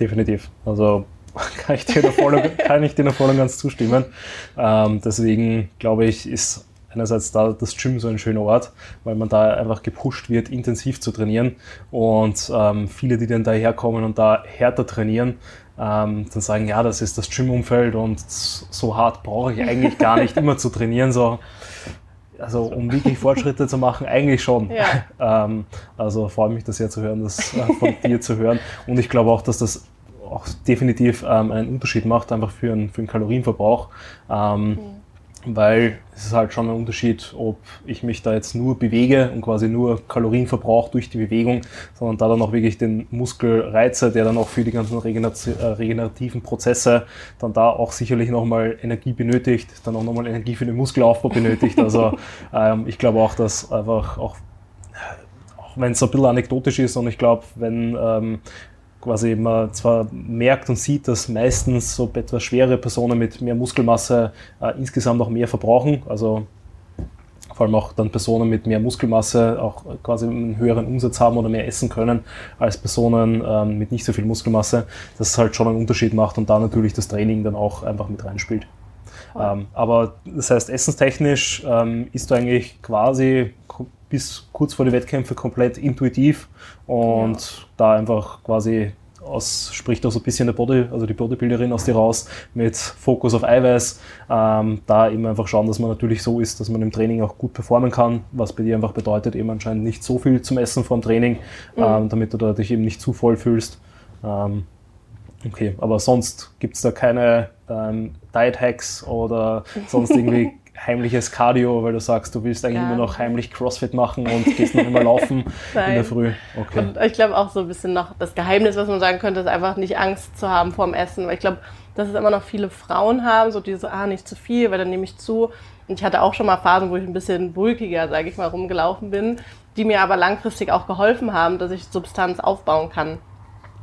Definitiv. Also kann ich dir noch voll und ganz zustimmen. Ähm, deswegen glaube ich, ist einerseits da das Gym so ein schöner Ort, weil man da einfach gepusht wird, intensiv zu trainieren. Und ähm, viele, die dann daherkommen und da härter trainieren, ähm, dann sagen, ja, das ist das Gym-Umfeld und so hart brauche ich eigentlich gar nicht immer zu trainieren. So. Also um wirklich Fortschritte zu machen, eigentlich schon. Ja. Ähm, also freue mich das sehr zu hören, das äh, von dir zu hören. Und ich glaube auch, dass das auch definitiv ähm, einen Unterschied macht, einfach für, einen, für den Kalorienverbrauch. Ähm, mhm weil es ist halt schon ein Unterschied, ob ich mich da jetzt nur bewege und quasi nur Kalorien verbrauche durch die Bewegung, sondern da dann auch wirklich den Muskel reize, der dann auch für die ganzen äh, regenerativen Prozesse dann da auch sicherlich nochmal Energie benötigt, dann auch nochmal Energie für den Muskelaufbau benötigt. Also ähm, ich glaube auch, dass einfach auch auch wenn es ein bisschen anekdotisch ist und ich glaube, wenn ähm, quasi man zwar merkt und sieht, dass meistens so etwas schwere Personen mit mehr Muskelmasse äh, insgesamt auch mehr verbrauchen. Also vor allem auch dann Personen mit mehr Muskelmasse auch quasi einen höheren Umsatz haben oder mehr essen können als Personen ähm, mit nicht so viel Muskelmasse. Das halt schon einen Unterschied macht und da natürlich das Training dann auch einfach mit reinspielt. Ähm, aber das heißt, essenstechnisch ähm, ist du eigentlich quasi bis kurz vor die Wettkämpfe komplett intuitiv und ja. da einfach quasi aus, spricht auch so ein bisschen der Body, also die Bodybuilderin aus dir raus mit Fokus auf Eiweiß. Ähm, da eben einfach schauen, dass man natürlich so ist, dass man im Training auch gut performen kann, was bei dir einfach bedeutet, eben anscheinend nicht so viel zum Essen vom Training, mhm. ähm, damit du da dich eben nicht zu voll fühlst. Ähm, okay, aber sonst gibt es da keine ähm, Diet-Hacks oder sonst irgendwie heimliches Cardio, weil du sagst, du willst eigentlich ja. nur noch heimlich CrossFit machen und gehst noch immer laufen in der Früh. Okay. Und ich glaube auch so ein bisschen noch das Geheimnis, was man sagen könnte, ist einfach nicht Angst zu haben vorm Essen. Weil ich glaube, dass es immer noch viele Frauen haben, so diese, ah, nicht zu viel, weil dann nehme ich zu. Und ich hatte auch schon mal Phasen, wo ich ein bisschen bulkiger, sage ich mal, rumgelaufen bin, die mir aber langfristig auch geholfen haben, dass ich Substanz aufbauen kann.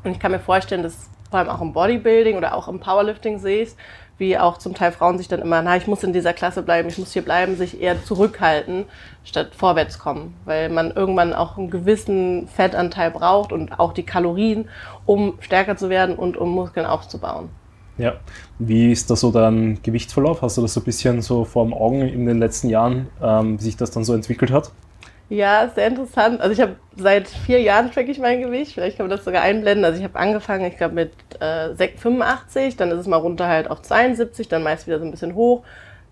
Und ich kann mir vorstellen, dass vor allem auch im Bodybuilding oder auch im Powerlifting sehe ich wie auch zum Teil Frauen sich dann immer, na, ich muss in dieser Klasse bleiben, ich muss hier bleiben, sich eher zurückhalten, statt vorwärts kommen, weil man irgendwann auch einen gewissen Fettanteil braucht und auch die Kalorien, um stärker zu werden und um Muskeln aufzubauen. Ja, wie ist da so dein Gewichtsverlauf? Hast du das so ein bisschen so vor dem Augen in den letzten Jahren, ähm, wie sich das dann so entwickelt hat? Ja, sehr interessant. Also ich habe seit vier Jahren track ich mein Gewicht. Vielleicht kann man das sogar einblenden. Also ich habe angefangen, ich glaube mit äh, 85, dann ist es mal runter halt auf 72, dann meist wieder so ein bisschen hoch.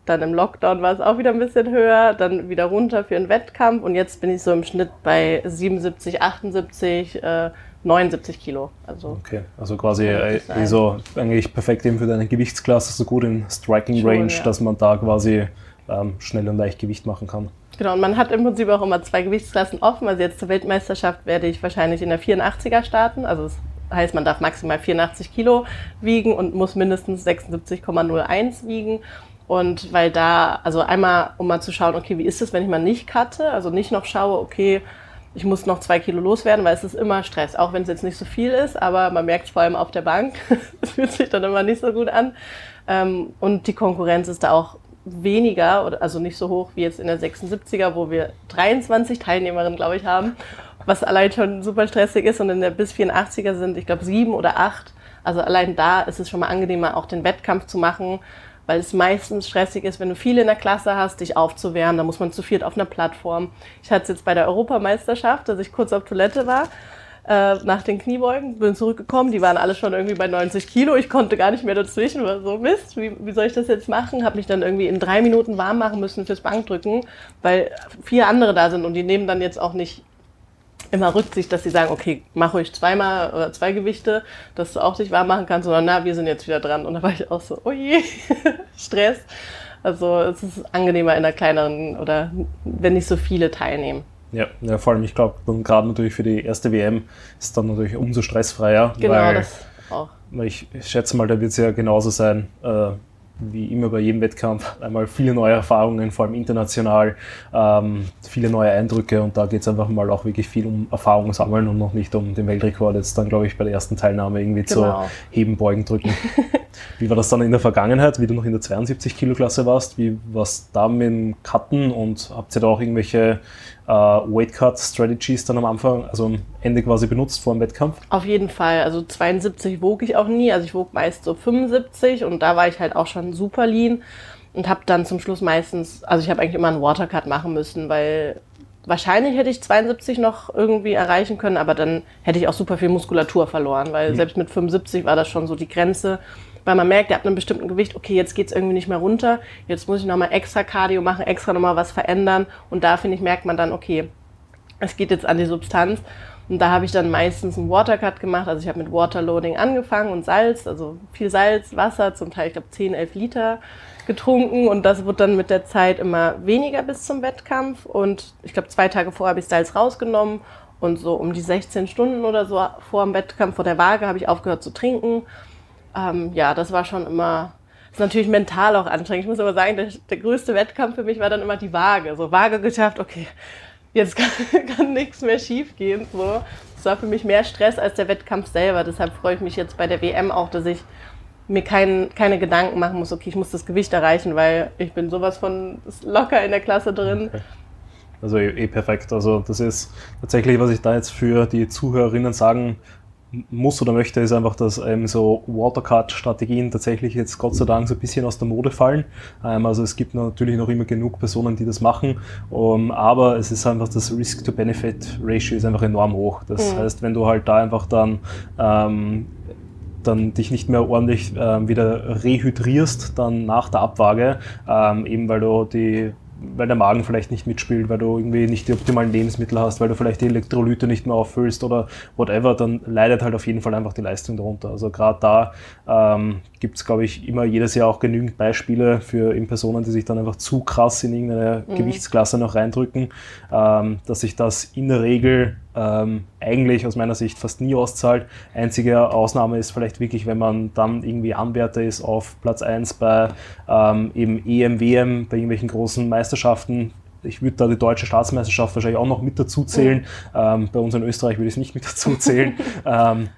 Dann im Lockdown war es auch wieder ein bisschen höher, dann wieder runter für einen Wettkampf und jetzt bin ich so im Schnitt bei 77, 78, äh, 79 Kilo. Also okay, also quasi äh, so eigentlich perfekt eben für deine Gewichtsklasse, so gut in Striking Range, Schon, ja. dass man da quasi ähm, schnell und leicht Gewicht machen kann. Genau, und man hat im Prinzip auch immer zwei Gewichtsklassen offen. Also jetzt zur Weltmeisterschaft werde ich wahrscheinlich in der 84er starten. Also das heißt, man darf maximal 84 Kilo wiegen und muss mindestens 76,01 wiegen. Und weil da, also einmal, um mal zu schauen, okay, wie ist es, wenn ich mal nicht cutte, also nicht noch schaue, okay, ich muss noch zwei Kilo loswerden, weil es ist immer Stress, auch wenn es jetzt nicht so viel ist, aber man merkt es vor allem auf der Bank. Es fühlt sich dann immer nicht so gut an. Ähm, und die Konkurrenz ist da auch weniger, also nicht so hoch wie jetzt in der 76er, wo wir 23 Teilnehmerinnen, glaube ich, haben, was allein schon super stressig ist. Und in der bis 84er sind, ich glaube, sieben oder acht. Also allein da ist es schon mal angenehmer, auch den Wettkampf zu machen, weil es meistens stressig ist, wenn du viele in der Klasse hast, dich aufzuwärmen. Da muss man zu viert auf einer Plattform. Ich hatte es jetzt bei der Europameisterschaft, dass ich kurz auf Toilette war äh, nach den Kniebeugen, bin zurückgekommen, die waren alle schon irgendwie bei 90 Kilo, ich konnte gar nicht mehr dazwischen, war so Mist, wie, wie soll ich das jetzt machen? Habe mich dann irgendwie in drei Minuten warm machen müssen fürs Bankdrücken, weil vier andere da sind und die nehmen dann jetzt auch nicht immer Rücksicht, dass sie sagen, okay, mach ruhig zweimal oder zwei Gewichte, dass du auch dich warm machen kannst, sondern na, wir sind jetzt wieder dran. Und da war ich auch so, oh je, Stress. Also es ist angenehmer in einer kleineren oder wenn nicht so viele teilnehmen. Ja, ja vor allem, ich glaube, gerade natürlich für die erste WM ist es dann natürlich umso stressfreier. Genau, weil, das auch. Weil ich schätze mal, da wird es ja genauso sein, äh, wie immer bei jedem Wettkampf, einmal viele neue Erfahrungen, vor allem international, ähm, viele neue Eindrücke und da geht es einfach mal auch wirklich viel um Erfahrung sammeln und noch nicht um den Weltrekord jetzt dann, glaube ich, bei der ersten Teilnahme irgendwie genau. zu heben, beugen, drücken. wie war das dann in der Vergangenheit, wie du noch in der 72 Kilo Klasse warst? Wie war es da mit dem Cutten und habt ihr da auch irgendwelche äh, Weight Cut Strategies dann am Anfang, also am Ende quasi benutzt vor dem Wettkampf? Auf jeden Fall. Also 72 wog ich auch nie. Also ich wog meist so 75 und da war ich halt auch schon super lean und habe dann zum Schluss meistens, also ich habe eigentlich immer einen Watercut machen müssen, weil wahrscheinlich hätte ich 72 noch irgendwie erreichen können, aber dann hätte ich auch super viel Muskulatur verloren, weil mhm. selbst mit 75 war das schon so die Grenze weil man merkt, ihr habt einem bestimmten Gewicht, okay, jetzt geht's irgendwie nicht mehr runter, jetzt muss ich nochmal extra Cardio machen, extra nochmal was verändern. Und da, finde ich, merkt man dann, okay, es geht jetzt an die Substanz. Und da habe ich dann meistens einen Watercut gemacht, also ich habe mit Waterloading angefangen und Salz, also viel Salz, Wasser, zum Teil, ich glaube, 10, 11 Liter getrunken. Und das wird dann mit der Zeit immer weniger bis zum Wettkampf. Und ich glaube, zwei Tage vorher habe ich Salz rausgenommen. Und so um die 16 Stunden oder so vor dem Wettkampf, vor der Waage, habe ich aufgehört zu trinken ähm, ja, das war schon immer, ist natürlich mental auch anstrengend. Ich muss aber sagen, der, der größte Wettkampf für mich war dann immer die Waage. So Waage geschafft, okay, jetzt kann, kann nichts mehr schief gehen. So. Das war für mich mehr Stress als der Wettkampf selber. Deshalb freue ich mich jetzt bei der WM auch, dass ich mir kein, keine Gedanken machen muss, okay, ich muss das Gewicht erreichen, weil ich bin sowas von locker in der Klasse drin. Okay. Also eh, eh perfekt. Also das ist tatsächlich, was ich da jetzt für die Zuhörerinnen sagen muss oder möchte, ist einfach, dass ähm, so Watercard-Strategien tatsächlich jetzt Gott sei Dank so ein bisschen aus der Mode fallen. Ähm, also es gibt natürlich noch immer genug Personen, die das machen, um, aber es ist einfach das Risk-to-Benefit-Ratio ist einfach enorm hoch. Das mhm. heißt, wenn du halt da einfach dann ähm, dann dich nicht mehr ordentlich äh, wieder rehydrierst, dann nach der Abwaage, ähm, eben weil du die weil der Magen vielleicht nicht mitspielt, weil du irgendwie nicht die optimalen Lebensmittel hast, weil du vielleicht die Elektrolyte nicht mehr auffüllst oder whatever, dann leidet halt auf jeden Fall einfach die Leistung darunter. Also gerade da ähm, gibt es, glaube ich, immer jedes Jahr auch genügend Beispiele für eben Personen, die sich dann einfach zu krass in irgendeine mhm. Gewichtsklasse noch reindrücken, ähm, dass sich das in der Regel ähm, eigentlich aus meiner Sicht fast nie auszahlt. Einzige Ausnahme ist vielleicht wirklich, wenn man dann irgendwie Anwärter ist auf Platz 1 bei ähm, eben EM, WM, bei irgendwelchen großen Meisterschaften, ich würde da die deutsche Staatsmeisterschaft wahrscheinlich auch noch mit dazu zählen. Mhm. Ähm, bei uns in Österreich würde ich es nicht mit dazu zählen. ähm,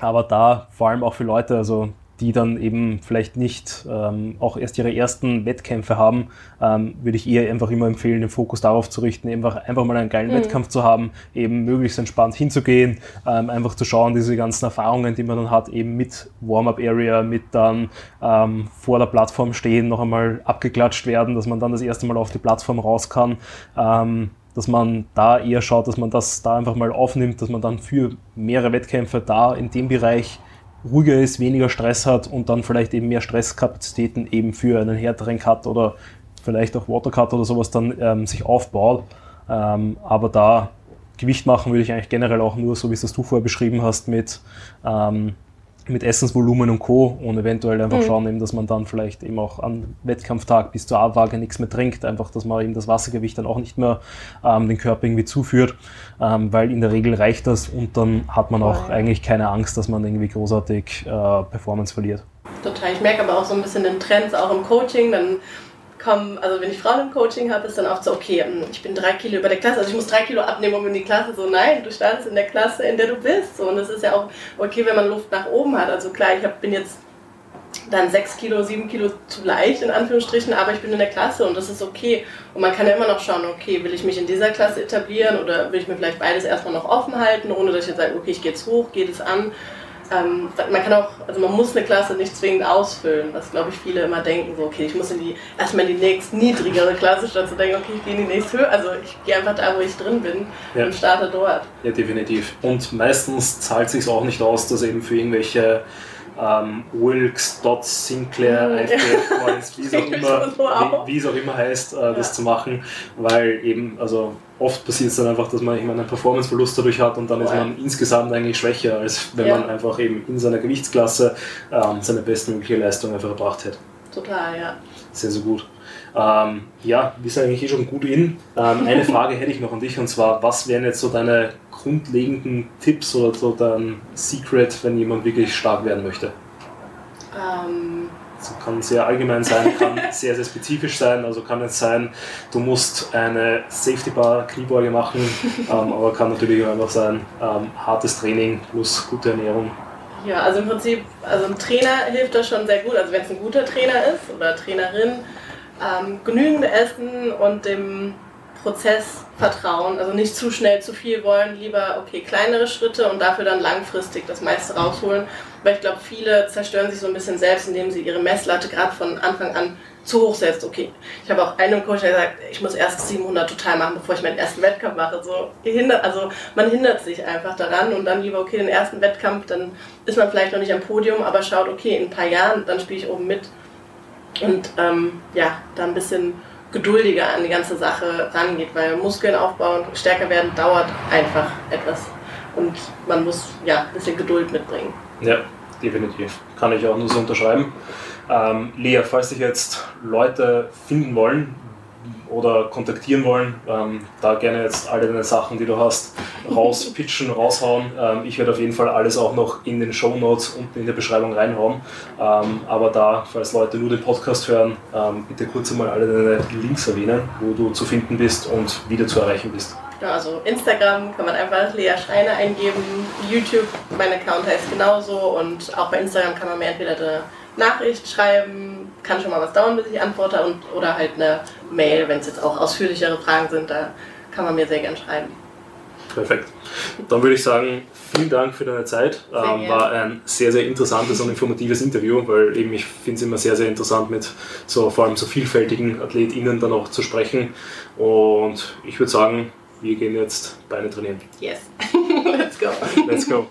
aber da vor allem auch für Leute, also die dann eben vielleicht nicht ähm, auch erst ihre ersten Wettkämpfe haben, ähm, würde ich eher einfach immer empfehlen, den Fokus darauf zu richten, einfach, einfach mal einen geilen mhm. Wettkampf zu haben, eben möglichst entspannt hinzugehen, ähm, einfach zu schauen, diese ganzen Erfahrungen, die man dann hat, eben mit Warm-up-Area, mit dann ähm, vor der Plattform stehen, noch einmal abgeklatscht werden, dass man dann das erste Mal auf die Plattform raus kann ähm, dass man da eher schaut, dass man das da einfach mal aufnimmt, dass man dann für mehrere Wettkämpfe da in dem Bereich ruhiger ist, weniger Stress hat und dann vielleicht eben mehr Stresskapazitäten eben für einen härteren Cut oder vielleicht auch Watercut oder sowas dann ähm, sich aufbaut. Ähm, aber da Gewicht machen würde ich eigentlich generell auch nur, so wie es das du vorher beschrieben hast, mit ähm, mit Essensvolumen und Co. und eventuell einfach mhm. schauen, eben, dass man dann vielleicht eben auch am Wettkampftag bis zur Abwaage nichts mehr trinkt, einfach, dass man eben das Wassergewicht dann auch nicht mehr ähm, den Körper irgendwie zuführt, ähm, weil in der Regel reicht das und dann hat man auch eigentlich keine Angst, dass man irgendwie großartig äh, Performance verliert. Total. Ich merke aber auch so ein bisschen den Trends auch im Coaching, dann kommen, also wenn ich Frauen im Coaching habe, ist dann oft so, okay, hm, ich bin drei Kilo über der Klasse, also ich muss drei Kilo abnehmen, um in die Klasse, so nein, du standst in der Klasse, in der du bist. So, und es ist ja auch okay, wenn man Luft nach oben hat. Also klar, ich hab, bin jetzt dann sechs Kilo, sieben Kilo zu leicht, in Anführungsstrichen, aber ich bin in der Klasse und das ist okay. Und man kann ja immer noch schauen, okay, will ich mich in dieser Klasse etablieren oder will ich mir vielleicht beides erstmal noch offen halten, ohne dass ich jetzt sage, okay, ich gehe jetzt hoch, geht es an. Ähm, man kann auch, also man muss eine Klasse nicht zwingend ausfüllen, was glaube ich viele immer denken, so okay, ich muss in die erstmal in die nächst niedrigere Klasse, statt zu denken, okay, ich gehe in die nächste Höhe, also ich gehe einfach da, wo ich drin bin ja. und starte dort. Ja, definitiv. Und meistens zahlt sich auch nicht aus, dass eben für irgendwelche ähm, Wilkes, Dots, Sinclair, mhm. Points, wie, es auch immer, wie, es auch immer heißt, äh, das zu machen, weil eben, also oft passiert es dann einfach, dass man einen Performanceverlust dadurch hat und dann ist man insgesamt eigentlich schwächer, als wenn ja. man einfach eben in seiner Gewichtsklasse ähm, seine bestmögliche Leistung einfach erbracht hätte. Total, ja. Sehr, sehr gut. Ähm, ja, wir sind eigentlich eh schon gut in. Ähm, eine Frage hätte ich noch an dich und zwar, was wären jetzt so deine grundlegenden Tipps oder so dein Secret, wenn jemand wirklich stark werden möchte? Ähm. Das kann sehr allgemein sein, kann sehr, sehr spezifisch sein. Also kann es sein, du musst eine Safety Bar Kniebeuge machen, ähm, aber kann natürlich auch einfach sein, ähm, hartes Training plus gute Ernährung. Ja, also im Prinzip, also ein Trainer hilft da schon sehr gut. Also wenn es ein guter Trainer ist oder Trainerin, ähm, genügend Essen und dem Prozess vertrauen. Also nicht zu schnell zu viel wollen, lieber okay, kleinere Schritte und dafür dann langfristig das meiste rausholen. Weil ich glaube, viele zerstören sich so ein bisschen selbst, indem sie ihre Messlatte gerade von Anfang an zu hoch setzt. Okay, ich habe auch einem Coach gesagt, ich muss erst 700 total machen, bevor ich meinen ersten Wettkampf mache. So, hindert, also man hindert sich einfach daran und dann lieber, okay, den ersten Wettkampf, dann ist man vielleicht noch nicht am Podium, aber schaut, okay, in ein paar Jahren, dann spiele ich oben mit. Und ähm, ja, da ein bisschen geduldiger an die ganze Sache rangeht, weil Muskeln aufbauen, stärker werden, dauert einfach etwas. Und man muss ja ein bisschen Geduld mitbringen. Ja, definitiv. Kann ich auch nur so unterschreiben. Ähm, Lea, falls dich jetzt Leute finden wollen, oder kontaktieren wollen, ähm, da gerne jetzt alle deine Sachen, die du hast, rauspitchen, raushauen. Ähm, ich werde auf jeden Fall alles auch noch in den Show Notes unten in der Beschreibung reinhauen. Ähm, aber da, falls Leute nur den Podcast hören, ähm, bitte kurz einmal alle deine Links erwähnen, wo du zu finden bist und wie du zu erreichen bist. Ja, also Instagram kann man einfach Lea Schreiner eingeben, YouTube, mein Account heißt genauso und auch bei Instagram kann man mir entweder eine Nachricht schreiben, kann schon mal was dauern, bis ich antworte und, oder halt eine Mail, wenn es jetzt auch ausführlichere Fragen sind, da kann man mir sehr gern schreiben. Perfekt. Dann würde ich sagen, vielen Dank für deine Zeit. Ähm, war ein sehr, sehr interessantes und informatives Interview, weil eben ich finde es immer sehr, sehr interessant, mit so vor allem so vielfältigen AthletInnen dann auch zu sprechen. Und ich würde sagen, wir gehen jetzt Beine trainieren. Yes. Let's go. Let's go.